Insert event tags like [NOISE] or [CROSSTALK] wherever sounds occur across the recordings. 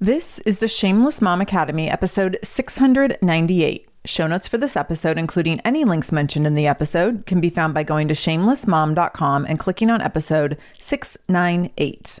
This is the Shameless Mom Academy, episode 698. Show notes for this episode, including any links mentioned in the episode, can be found by going to shamelessmom.com and clicking on episode 698.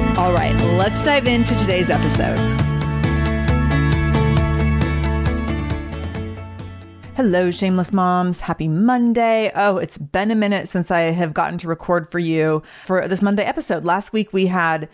All right, let's dive into today's episode. Hello, shameless moms. Happy Monday. Oh, it's been a minute since I have gotten to record for you for this Monday episode. Last week we had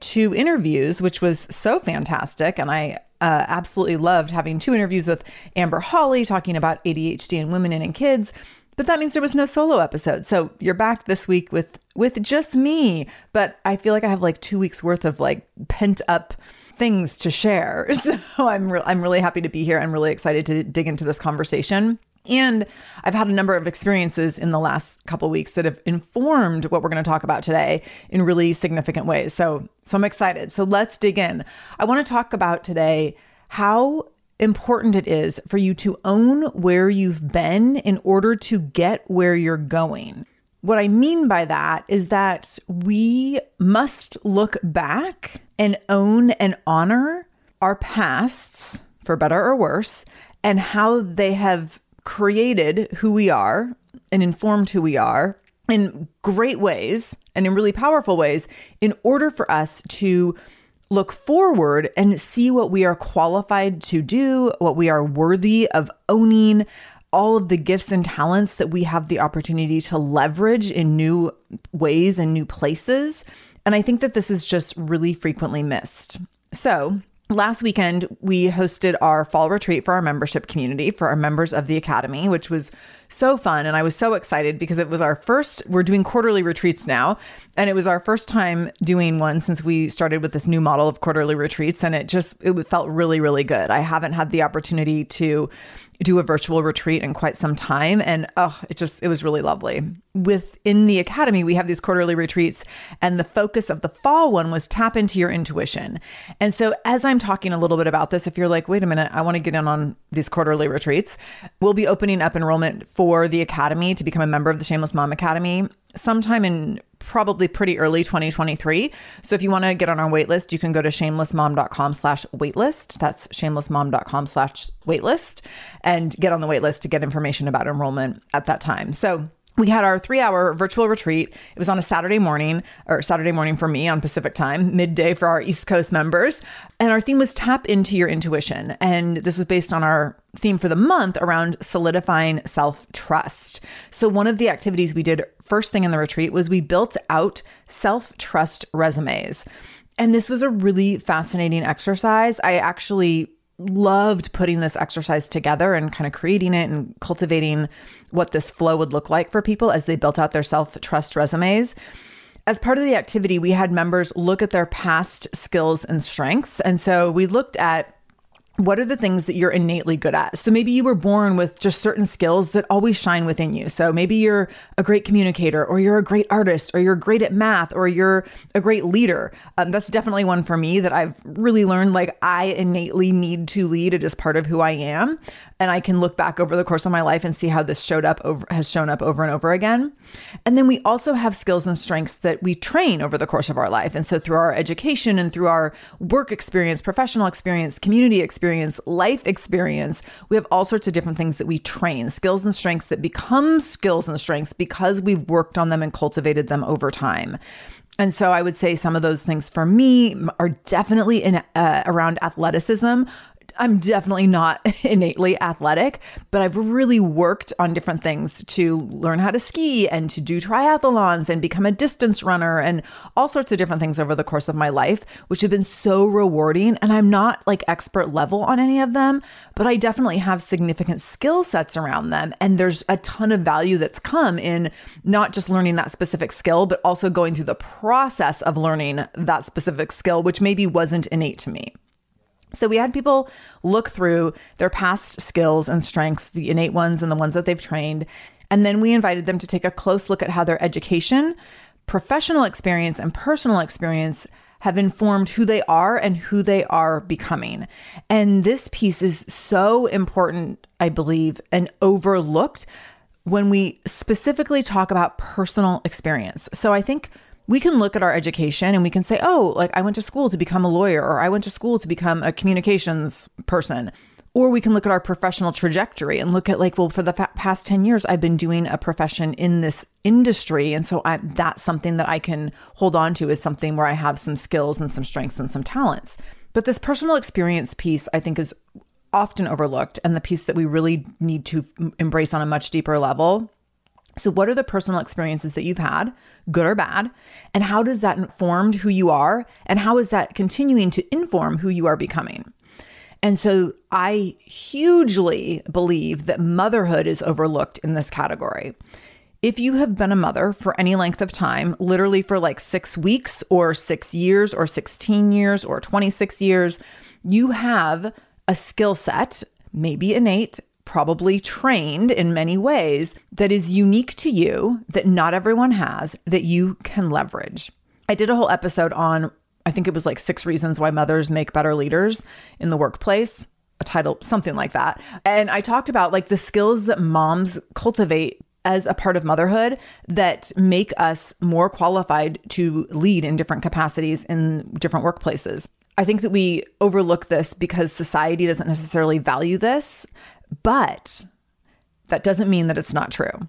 two interviews, which was so fantastic. And I uh, absolutely loved having two interviews with Amber Holly talking about ADHD in women and in kids. But that means there was no solo episode. So you're back this week with with just me. But I feel like I have like two weeks worth of like pent up things to share. [LAUGHS] So I'm re- I'm really happy to be here. I'm really excited to dig into this conversation. And I've had a number of experiences in the last couple weeks that have informed what we're going to talk about today in really significant ways. So so I'm excited. So let's dig in. I want to talk about today how important it is for you to own where you've been in order to get where you're going. What I mean by that is that we must look back and own and honor our pasts, for better or worse, and how they have created who we are and informed who we are in great ways and in really powerful ways in order for us to look forward and see what we are qualified to do, what we are worthy of owning, all of the gifts and talents that we have the opportunity to leverage in new ways and new places. And I think that this is just really frequently missed. So, last weekend, we hosted our fall retreat for our membership community, for our members of the Academy, which was so fun. And I was so excited because it was our first, we're doing quarterly retreats now. And it was our first time doing one since we started with this new model of quarterly retreats. And it just, it felt really, really good. I haven't had the opportunity to do a virtual retreat in quite some time. And oh, it just, it was really lovely. Within the academy, we have these quarterly retreats, and the focus of the fall one was tap into your intuition. And so, as I'm talking a little bit about this, if you're like, wait a minute, I want to get in on these quarterly retreats, we'll be opening up enrollment for the academy to become a member of the Shameless Mom Academy sometime in probably pretty early 2023. So if you want to get on our waitlist, you can go to shamelessmom.com slash waitlist. That's shamelessmom.com slash waitlist and get on the waitlist to get information about enrollment at that time. So we had our three hour virtual retreat. It was on a Saturday morning, or Saturday morning for me on Pacific time, midday for our East Coast members. And our theme was tap into your intuition. And this was based on our theme for the month around solidifying self trust. So, one of the activities we did first thing in the retreat was we built out self trust resumes. And this was a really fascinating exercise. I actually loved putting this exercise together and kind of creating it and cultivating what this flow would look like for people as they built out their self trust resumes. As part of the activity, we had members look at their past skills and strengths. And so we looked at what are the things that you're innately good at? So maybe you were born with just certain skills that always shine within you. So maybe you're a great communicator, or you're a great artist, or you're great at math, or you're a great leader. Um, that's definitely one for me that I've really learned like I innately need to lead. It is part of who I am. And I can look back over the course of my life and see how this showed up over has shown up over and over again. And then we also have skills and strengths that we train over the course of our life. And so through our education and through our work experience, professional experience, community experience, experience, life experience. We have all sorts of different things that we train, skills and strengths that become skills and strengths because we've worked on them and cultivated them over time. And so I would say some of those things for me are definitely in uh, around athleticism, I'm definitely not [LAUGHS] innately athletic, but I've really worked on different things to learn how to ski and to do triathlons and become a distance runner and all sorts of different things over the course of my life, which have been so rewarding. And I'm not like expert level on any of them, but I definitely have significant skill sets around them. And there's a ton of value that's come in not just learning that specific skill, but also going through the process of learning that specific skill, which maybe wasn't innate to me. So we had people look through their past skills and strengths, the innate ones and the ones that they've trained. And then we invited them to take a close look at how their education, professional experience, and personal experience have informed who they are and who they are becoming. And this piece is so important, I believe, and overlooked when we specifically talk about personal experience. So I think we can look at our education and we can say, oh, like I went to school to become a lawyer or I went to school to become a communications person. Or we can look at our professional trajectory and look at like, well, for the fa- past 10 years, I've been doing a profession in this industry. And so I, that's something that I can hold on to is something where I have some skills and some strengths and some talents. But this personal experience piece, I think, is often overlooked and the piece that we really need to embrace on a much deeper level so, what are the personal experiences that you've had, good or bad? And how does that informed who you are? And how is that continuing to inform who you are becoming? And so, I hugely believe that motherhood is overlooked in this category. If you have been a mother for any length of time, literally for like six weeks or six years or 16 years or 26 years, you have a skill set, maybe innate, probably trained in many ways that is unique to you, that not everyone has, that you can leverage. I did a whole episode on, I think it was like six reasons why mothers make better leaders in the workplace, a title, something like that. And I talked about like the skills that moms cultivate as a part of motherhood that make us more qualified to lead in different capacities in different workplaces. I think that we overlook this because society doesn't necessarily value this. But that doesn't mean that it's not true.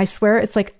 I swear it's like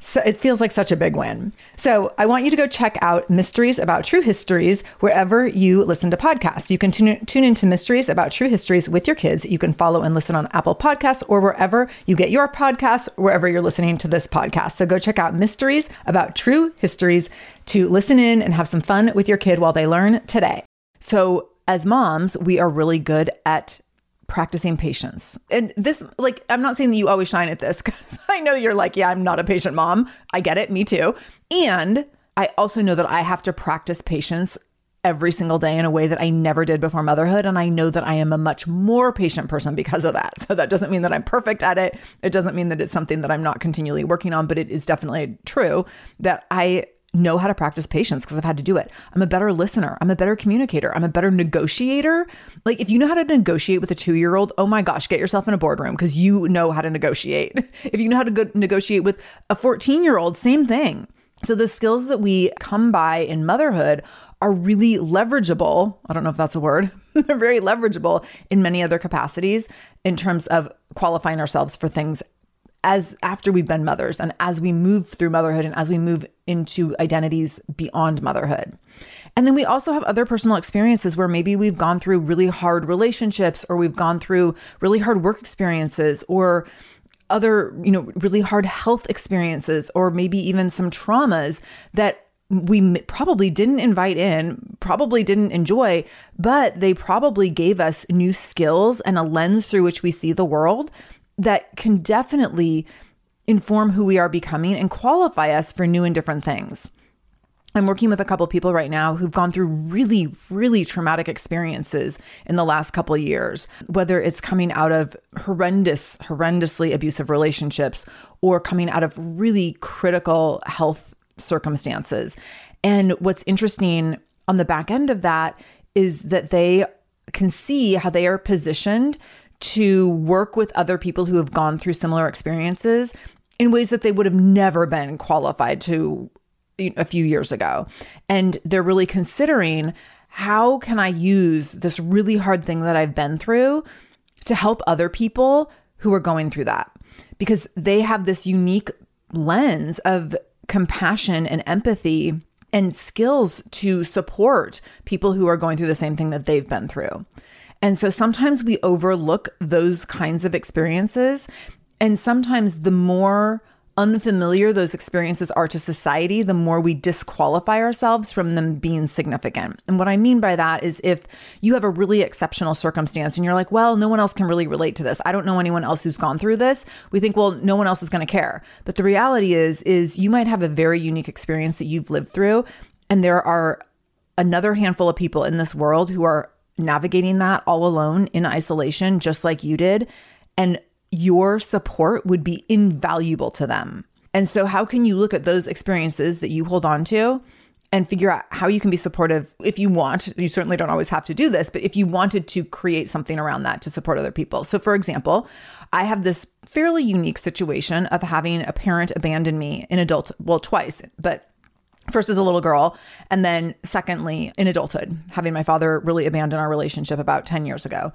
So it feels like such a big win. So I want you to go check out Mysteries About True Histories wherever you listen to podcasts. You can tune, tune into Mysteries About True Histories with your kids. You can follow and listen on Apple Podcasts or wherever you get your podcasts, wherever you're listening to this podcast. So go check out Mysteries About True Histories to listen in and have some fun with your kid while they learn today. So as moms, we are really good at practicing patience. And this, like, I'm not saying that you always shine at this [LAUGHS] because I know you're like, yeah, I'm not a patient mom. I get it. Me too. And I also know that I have to practice patience every single day in a way that I never did before motherhood. And I know that I am a much more patient person because of that. [LAUGHS] So that doesn't mean that I'm perfect at it. It doesn't mean that it's something that I'm not continually working on, but it is definitely true that I know how to practice patience because I've had to do it. I'm a better listener. I'm a better communicator. I'm a better negotiator. Like, if you know how to negotiate with a two year old, oh my gosh, get yourself in a boardroom because you know how to negotiate. [LAUGHS] if you know how to go- negotiate with a 14 year old, same thing. So, the skills that we come by in motherhood are really leverageable. I don't know if that's a word. [LAUGHS] They're very leverageable in many other capacities in terms of qualifying ourselves for things as after we've been mothers and as we move through motherhood and as we move into identities beyond motherhood. And then we also have other personal experiences where maybe we've gone through really hard relationships or we've gone through really hard work experiences or other, you know, really hard health experiences or maybe even some traumas that we probably didn't invite in, probably didn't enjoy, but they probably gave us new skills and a lens through which we see the world that can definitely inform who we are becoming and qualify us for new and different things. I'm working with a couple people right now who've gone through really, really traumatic experiences in the last couple years, whether it's coming out of horrendous, horrendously abusive relationships or coming out of really critical health circumstances. And what's interesting on the back end of that is that they can see how they are positioned to work with other people who have gone through similar experiences in ways that they would have never been qualified to a few years ago. And they're really considering how can I use this really hard thing that I've been through to help other people who are going through that? Because they have this unique lens of compassion and empathy and skills to support people who are going through the same thing that they've been through. And so sometimes we overlook those kinds of experiences. And sometimes the more unfamiliar those experiences are to society, the more we disqualify ourselves from them being significant. And what I mean by that is if you have a really exceptional circumstance and you're like, well, no one else can really relate to this. I don't know anyone else who's gone through this. We think, well, no one else is going to care. But the reality is is you might have a very unique experience that you've lived through and there are another handful of people in this world who are navigating that all alone in isolation, just like you did. And your support would be invaluable to them. And so, how can you look at those experiences that you hold on to and figure out how you can be supportive if you want? You certainly don't always have to do this, but if you wanted to create something around that to support other people. So, for example, I have this fairly unique situation of having a parent abandon me in adult, well, twice, but first as a little girl and then secondly in adulthood having my father really abandon our relationship about 10 years ago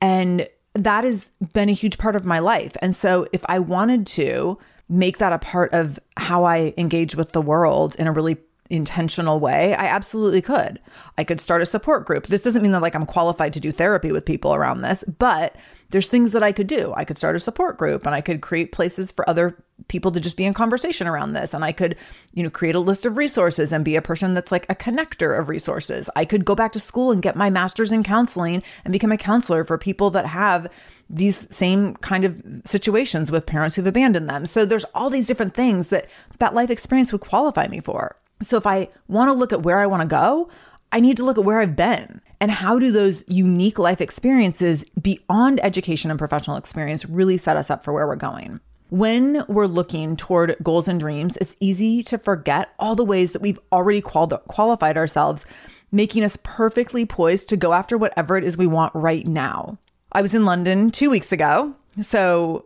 and that has been a huge part of my life and so if i wanted to make that a part of how i engage with the world in a really intentional way, I absolutely could. I could start a support group. This doesn't mean that like I'm qualified to do therapy with people around this, but there's things that I could do. I could start a support group and I could create places for other people to just be in conversation around this and I could, you know, create a list of resources and be a person that's like a connector of resources. I could go back to school and get my masters in counseling and become a counselor for people that have these same kind of situations with parents who've abandoned them. So there's all these different things that that life experience would qualify me for. So if I want to look at where I want to go, I need to look at where I've been and how do those unique life experiences beyond education and professional experience really set us up for where we're going. When we're looking toward goals and dreams, it's easy to forget all the ways that we've already qual- qualified ourselves, making us perfectly poised to go after whatever it is we want right now. I was in London two weeks ago. So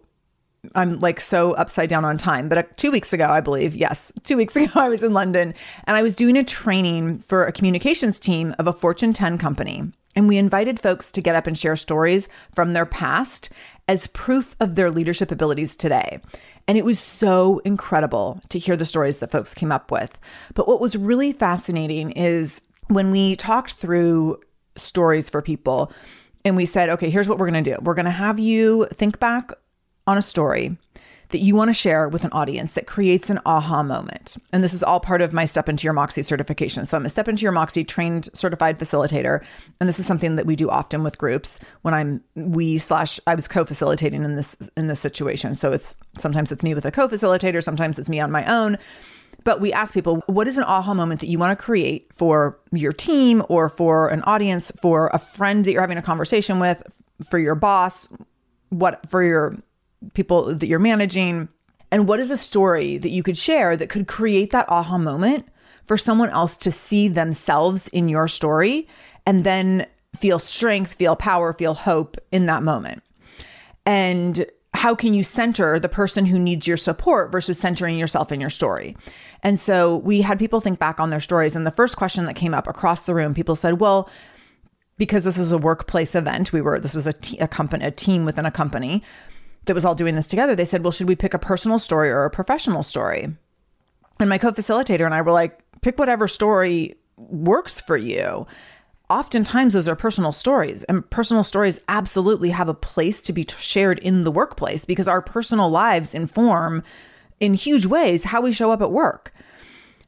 I'm like so upside down on time, but uh, two weeks ago, I believe, yes, two weeks [LAUGHS] ago, I was in London and I was doing a training for a communications team of a Fortune 10 company. And we invited folks to get up and share stories from their past as proof of their leadership abilities today. And it was so incredible to hear the stories that folks came up with. But what was really fascinating is when we talked through stories for people, and we said, okay, here's what we're going to do. We're going to have you think back on a story that you want to share with an audience that creates an aha moment. And this is all part of my Step Into Your Moxie certification. So I'm a Step Into Your Moxie trained certified facilitator. And this is something that we do often with groups when I'm we slash I was co-facilitating in this in this situation. So it's sometimes it's me with a co-facilitator, sometimes it's me on my own. But we ask people, what is an aha moment that you want to create for your team or for an audience, for a friend that you're having a conversation with, for your boss, what for your people that you're managing? And what is a story that you could share that could create that aha moment for someone else to see themselves in your story and then feel strength, feel power, feel hope in that moment? And how can you center the person who needs your support versus centering yourself in your story? And so we had people think back on their stories. And the first question that came up across the room, people said, well, because this was a workplace event, we were, this was a, t- a company, a team within a company that was all doing this together, they said, well, should we pick a personal story or a professional story? And my co facilitator and I were like, pick whatever story works for you. Oftentimes, those are personal stories, and personal stories absolutely have a place to be t- shared in the workplace because our personal lives inform in huge ways how we show up at work.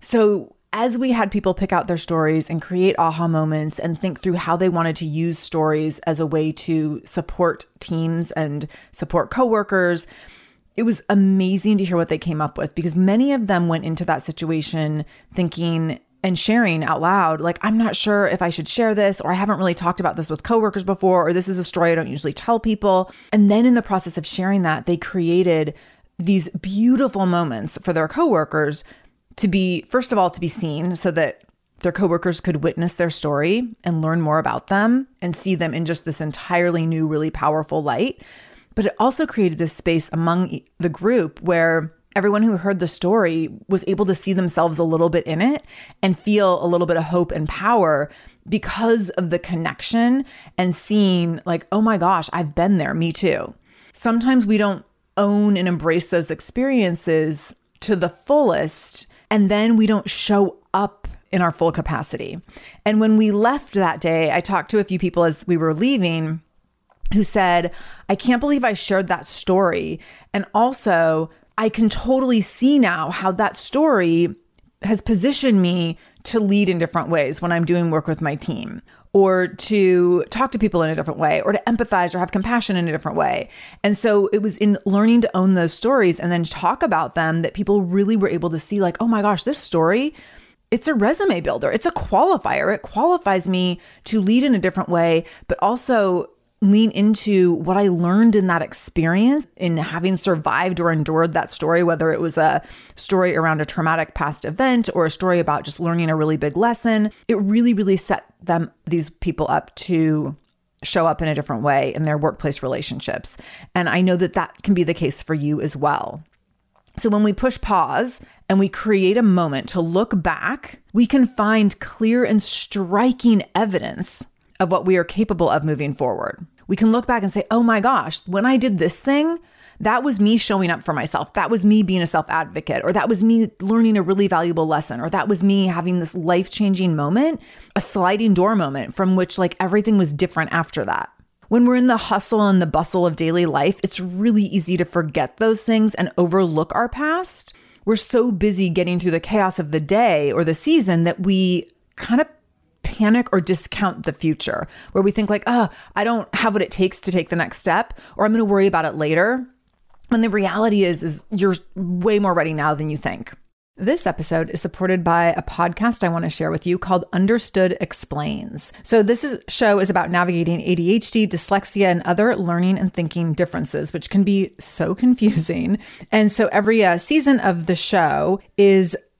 So, as we had people pick out their stories and create aha moments and think through how they wanted to use stories as a way to support teams and support coworkers, it was amazing to hear what they came up with because many of them went into that situation thinking and sharing out loud like i'm not sure if i should share this or i haven't really talked about this with coworkers before or this is a story i don't usually tell people. And then in the process of sharing that they created these beautiful moments for their coworkers to be, first of all, to be seen so that their coworkers could witness their story and learn more about them and see them in just this entirely new, really powerful light. But it also created this space among the group where everyone who heard the story was able to see themselves a little bit in it and feel a little bit of hope and power because of the connection and seeing, like, oh my gosh, I've been there, me too. Sometimes we don't own and embrace those experiences to the fullest and then we don't show up in our full capacity. And when we left that day, I talked to a few people as we were leaving who said, I can't believe I shared that story. And also, I can totally see now how that story has positioned me to lead in different ways when I'm doing work with my team or to talk to people in a different way or to empathize or have compassion in a different way. And so it was in learning to own those stories and then talk about them that people really were able to see, like, oh my gosh, this story. It's a resume builder. It's a qualifier. It qualifies me to lead in a different way, but also lean into what I learned in that experience in having survived or endured that story, whether it was a story around a traumatic past event or a story about just learning a really big lesson. It really, really set them, these people up to show up in a different way in their workplace relationships. And I know that that can be the case for you as well. So when we push pause and we create a moment to look back, we can find clear and striking evidence of what we are capable of moving forward. We can look back and say, oh my gosh, when I did this thing, that was me showing up for myself. That was me being a self advocate, or that was me learning a really valuable lesson, or that was me having this life changing moment, a sliding door moment from which like everything was different after that. When we're in the hustle and the bustle of daily life, it's really easy to forget those things and overlook our past. We're so busy getting through the chaos of the day or the season that we kind of panic or discount the future, where we think, like, oh, I don't have what it takes to take the next step, or I'm going to worry about it later. When the reality is, is you're way more ready now than you think. This episode is supported by a podcast I want to share with you called Understood Explains. So this is, show is about navigating ADHD, dyslexia, and other learning and thinking differences, which can be so [LAUGHS] confusing. And so every uh, season of the show is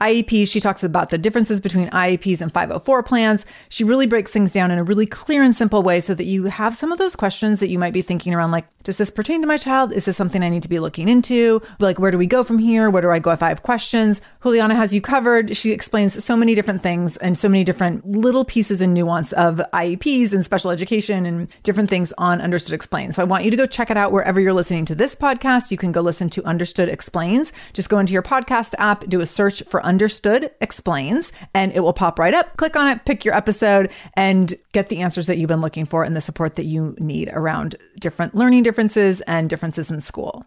IEPs, she talks about the differences between IEPs and 504 plans. She really breaks things down in a really clear and simple way so that you have some of those questions that you might be thinking around like, does this pertain to my child? Is this something I need to be looking into? Like, where do we go from here? Where do I go if I have questions? Juliana has you covered. She explains so many different things and so many different little pieces and nuance of IEPs and special education and different things on Understood Explains. So I want you to go check it out wherever you're listening to this podcast. You can go listen to Understood Explains. Just go into your podcast app, do a search for Understood Explains, and it will pop right up. Click on it, pick your episode, and get the answers that you've been looking for and the support that you need around different learning differences and differences in school.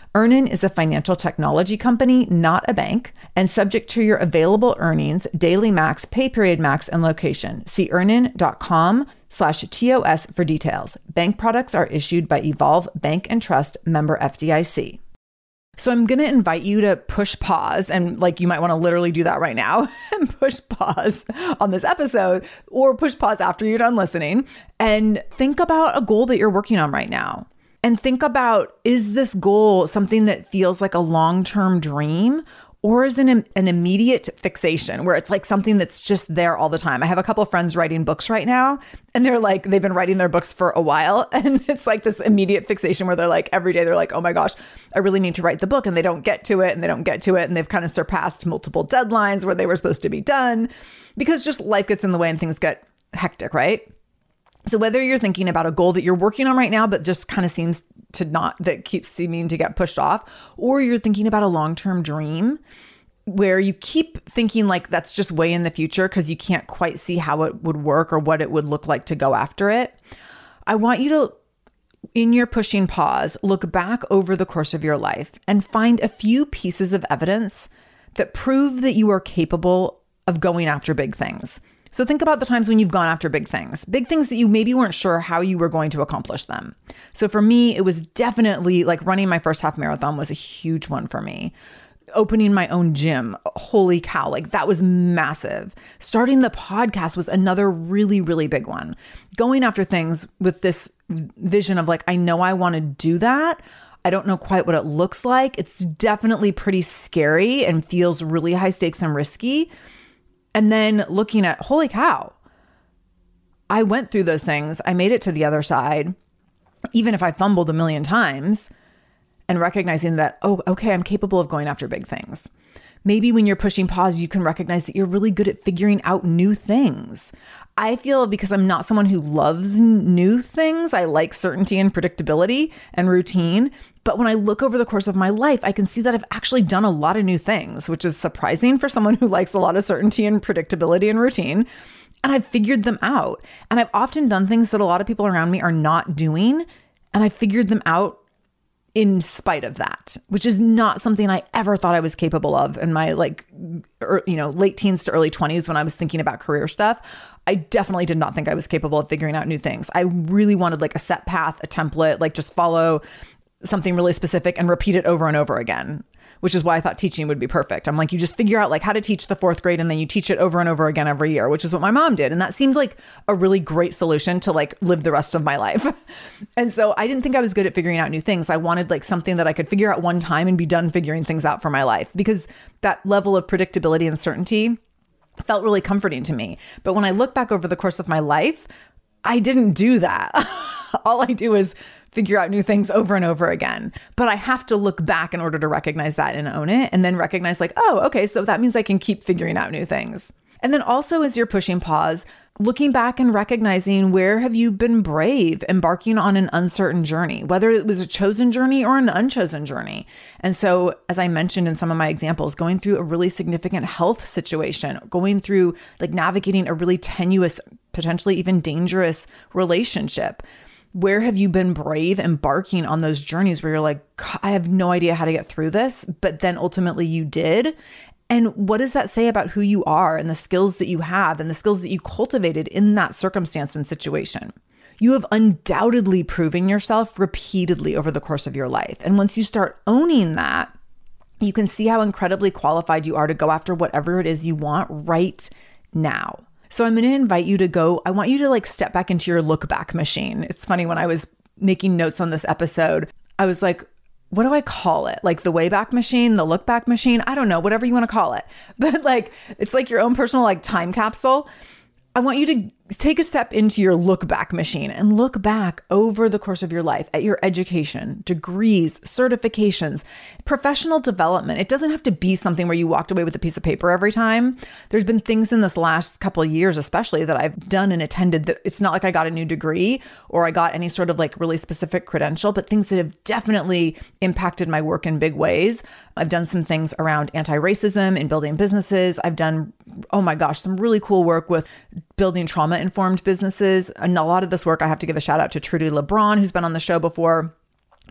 EarnIn is a financial technology company, not a bank, and subject to your available earnings, daily max, pay period max, and location. See earnin.com slash TOS for details. Bank products are issued by Evolve Bank and Trust member FDIC. So I'm going to invite you to push pause and like you might want to literally do that right now [LAUGHS] and push pause on this episode or push pause after you're done listening and think about a goal that you're working on right now and think about is this goal something that feels like a long term dream? Or is it an, an immediate fixation where it's like something that's just there all the time? I have a couple friends writing books right now, and they're like, they've been writing their books for a while. [LAUGHS] And it's like this immediate fixation where they're like, every day they're like, oh my gosh, I really need to write the book. And they don't get to it, and they don't get to it. And they've kind of surpassed multiple deadlines where they were supposed to be done because just life gets in the way and things get hectic, right? So whether you're thinking about a goal that you're working on right now, but just kind of seems to not, that keeps seeming to get pushed off, or you're thinking about a long term dream where you keep thinking like that's just way in the future because you can't quite see how it would work or what it would look like to go after it. I want you to, in your pushing pause, look back over the course of your life and find a few pieces of evidence that prove that you are capable of going after big things. So think about the times when you've gone after big things, big things that you maybe weren't sure how you were going to accomplish them. So for me, it was definitely like running my first half marathon was a huge one for me. Opening my own gym, holy cow, like that was massive. Starting the podcast was another really, really big one. Going after things with this vision of like, I know I want to do that. I don't know quite what it looks like. It's definitely pretty scary and feels really high stakes and risky and then looking at, holy cow, I went through those things. I made it to the other side, even if I fumbled a million times, and recognizing that, oh, okay, I'm capable of going after big things. Maybe when you're pushing pause, you can recognize that you're really good at figuring out new things. I feel because I'm not someone who loves new things, I like certainty and predictability and routine. But when I look over the course of my life, I can see that I've actually done a lot of new things, which is surprising for someone [LAUGHS] who likes a lot of certainty and predictability and routine. And I've figured them out. And I've often done things that a lot of people around me are not doing. And I figured them out in spite of that, which is not something I ever thought I was capable of in my like, er, you know, late teens to early 20s when I was thinking about career stuff. I definitely did not think I was capable of figuring out new things. I really wanted like a set path, a template, like just follow something really specific and repeat it over and over again which is why I thought teaching would be perfect. I'm like, you just figure out like how to teach the fourth grade and then you teach it over and over again every year, which is what my mom did. And that seemed like a really great solution to like live the rest of my life. [LAUGHS] and so I didn't think I was good at figuring out new things. I wanted like something that I could figure out one time and be done figuring things out for my life because that level of predictability and certainty felt really comforting to me. But when I look back over the course of my life, I didn't do that. [LAUGHS] All I do is figure out new things over and over again. But I have to look back in order to recognize that and own it and then recognize, like, oh, okay, so that means I can keep figuring out new things. And then also, as you're pushing pause, looking back and recognizing where have you been brave embarking on an uncertain journey whether it was a chosen journey or an unchosen journey and so as i mentioned in some of my examples going through a really significant health situation going through like navigating a really tenuous potentially even dangerous relationship where have you been brave embarking on those journeys where you're like, I have no idea how to get through this, but then ultimately you did? And what does that say about who you are and the skills that you have and the skills that you cultivated in that circumstance and situation? You have undoubtedly proven yourself repeatedly over the course of your life. And once you start owning that, you can see how incredibly qualified you are to go after whatever it is you want right now. So I'm going to invite you to go. I want you to like step back into your look back machine. It's funny when I was making notes on this episode, I was like, what do I call it? Like the Wayback Machine, the Look Back Machine? I don't know, whatever you want to call it. [LAUGHS] But like, it's like your own personal like time capsule. I want you to take a step into your look back machine and look back over the course of your life at your education, degrees, certifications, professional development. It doesn't have to be something where you walked away with a piece of paper every time. There's been things in this last couple years, especially that I've done and attended that it's not like I got a new degree or I got any sort of like really specific credential, but things that have definitely impacted my work in big ways. I've done some things around anti racism in building businesses. I've done, oh my gosh, some really cool work with building trauma informed businesses. And a lot of this work, I have to give a shout out to Trudi Lebron, who's been on the show before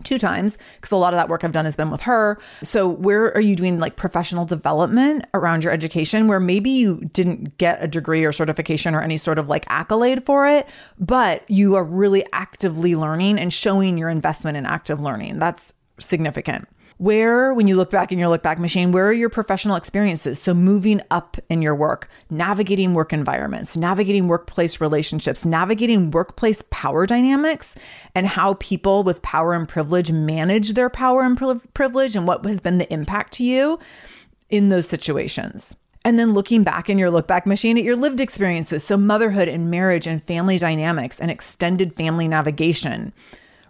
two times because a lot of that work I've done has been with her. So, where are you doing like professional development around your education where maybe you didn't get a degree or certification or any sort of like accolade for it, but you are really actively learning and showing your investment in active learning? That's significant. Where, when you look back in your look back machine, where are your professional experiences? So, moving up in your work, navigating work environments, navigating workplace relationships, navigating workplace power dynamics, and how people with power and privilege manage their power and privilege, and what has been the impact to you in those situations. And then looking back in your look back machine at your lived experiences. So, motherhood and marriage and family dynamics and extended family navigation,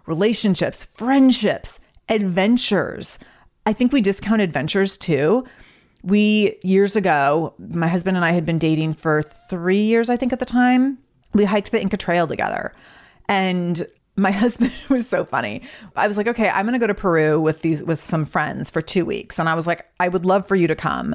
relationships, friendships, adventures. I think we discount adventures too. We, years ago, my husband and I had been dating for three years, I think, at the time. we hiked the Inca Trail together. And my [LAUGHS] husband was so funny. I was like, okay, I'm to go to Peru with these with some friends for 2 weeks and I was like, I would love for you to come.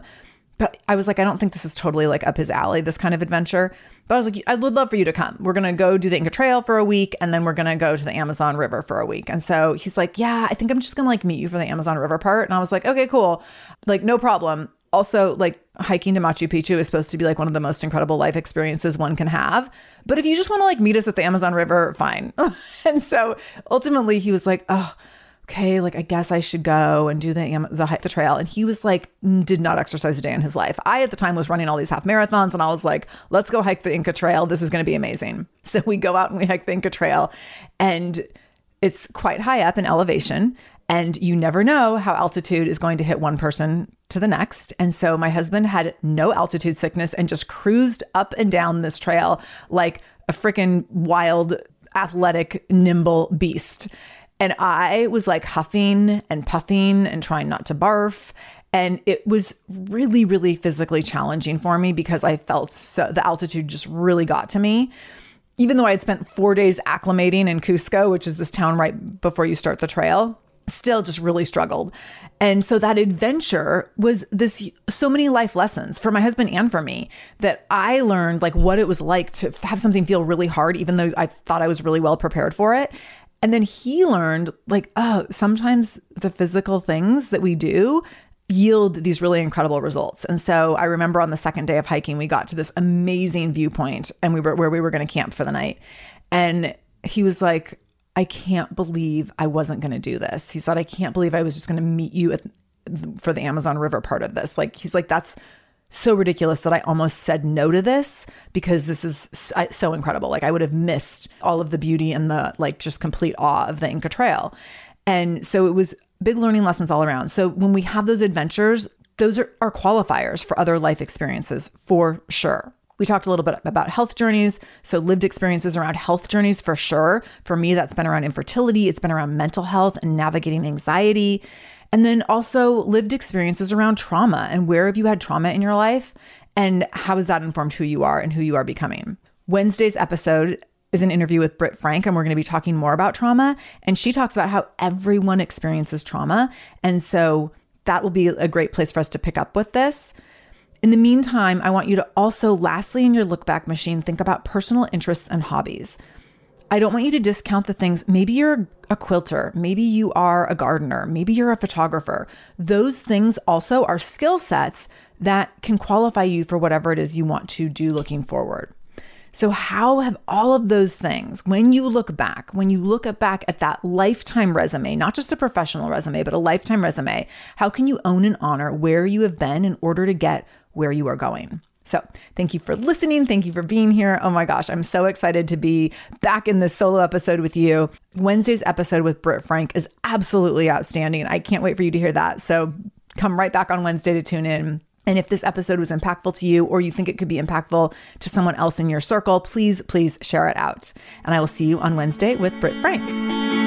But I was like, I don't think this is totally like up his alley, this kind of adventure. But I was like, I would love for you to come. We're going to go do the Inca Trail for a week and then we're going to go to the Amazon River for a week. And so he's like, Yeah, I think I'm just going to like meet you for the Amazon River part. And I was like, Okay, cool. Like, no problem also like hiking to Machu Picchu is supposed to be like one of the most incredible life experiences one can have. But if you just want to like meet us at the Amazon River, fine. [LAUGHS] and so ultimately he was like, "Oh, okay, like I guess I should go and do the the hike the trail." And he was like did not exercise a day in his life. I at the time was running all these half marathons and I was like, "Let's go hike the Inca Trail. This is going to be amazing." [LAUGHS] So we go out and we hike the Inca Trail and it's quite high up in elevation and you never know how altitude is going to hit one person to the next. And so my husband had no altitude sickness and just cruised up and down this trail like a freaking wild, athletic, nimble beast. And I was like huffing and puffing and trying not to barf. And it was really, really physically challenging for me because I felt so the altitude just really got to me. Even though I had spent four days acclimating in Cusco, which is this town right before you start the trail, still just really struggled. And so that adventure was this so many life lessons for my husband and for me that I learned like what it was like to have something feel really hard, even though I thought I was really well prepared for it. And then he learned like, oh, sometimes the physical things that we do yield these really incredible results. And so I remember on the second day of hiking, we got to this amazing viewpoint and we were where we were going to camp for the night. And he was like, I can't believe I wasn't going to do this. He said, I can't believe I was just going to meet you at, for the Amazon River part of this. Like, he's like, that's so ridiculous that I almost said no to this because this is so incredible. Like, I would have missed all of the beauty and the like just complete awe of the Inca Trail. And so it was big learning lessons all around. So when we have those adventures, those are, qualifiers for other life experiences for sure. We talked a little bit about health journeys. So, lived experiences around health journeys for sure. For me, that's been around infertility, it's been around mental health and navigating anxiety. And then also lived experiences around trauma and where have you had trauma in your life and how has that informed who you are and who you are becoming. Wednesday's episode is an interview with Britt Frank, and we're going to be talking more about trauma. And she talks about how everyone experiences trauma. And so that will be a great place for us to pick up with this. In the meantime, I want you to also, lastly, in your look back machine, think about personal interests and hobbies. I don't want you to discount the things. Maybe you're a quilter, maybe you are a gardener, maybe you're a photographer. Those things also are skill sets that can qualify you for whatever it is you want to do looking forward. So, how have all of those things, when you look back, when you look back at that lifetime resume, not just a professional resume, but a lifetime resume, how can you own and honor where you have been in order to get where you are going. So, thank you for listening. Thank you for being here. Oh my gosh, I'm so excited to be back in this solo episode with you. Wednesday's episode with Britt Frank is absolutely outstanding. I can't wait for you to hear that. So, come right back on Wednesday to tune in. And if this episode was impactful to you or you think it could be impactful to someone else in your circle, please, please share it out. And I will see you on Wednesday with Britt Frank.